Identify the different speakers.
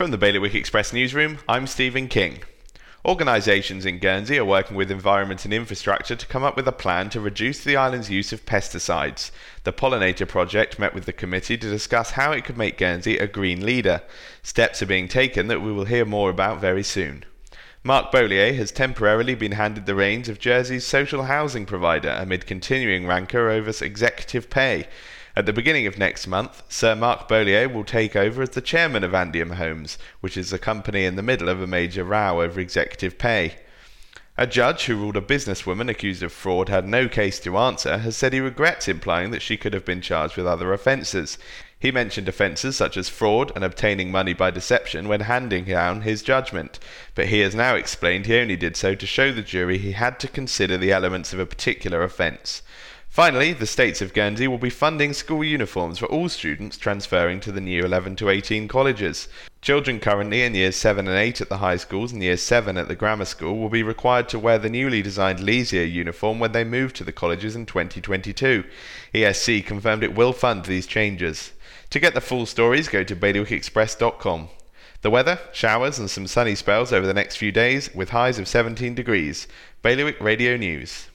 Speaker 1: From the Bailiwick Express newsroom, I'm Stephen King. Organisations in Guernsey are working with environment and infrastructure to come up with a plan to reduce the island's use of pesticides. The Pollinator Project met with the committee to discuss how it could make Guernsey a green leader. Steps are being taken that we will hear more about very soon. Mark Boleat has temporarily been handed the reins of Jersey's social housing provider amid continuing rancour over executive pay. At the beginning of next month, Sir Mark Boleat will take over as the chairman of Andium Homes, which is a company in the middle of a major row over executive pay. A judge who ruled a businesswoman accused of fraud had no case to answer has said he regrets implying that she could have been charged with other offences. He mentioned offences such as fraud and obtaining money by deception when handing down his judgment, but he has now explained he only did so to show the jury he had to consider the elements of a particular offence. Finally, the states of Guernsey will be funding school uniforms for all students transferring to the new 11 to 18 colleges. Children currently in years 7 and 8 at the high schools and years 7 at the grammar school will be required to wear the newly designed Lisia uniform when they move to the colleges in 2022. ESC confirmed it will fund these changes. To get the full stories, go to bailiwickexpress.com. The weather, showers and some sunny spells over the next few days with highs of 17 degrees. Bailiwick Radio News.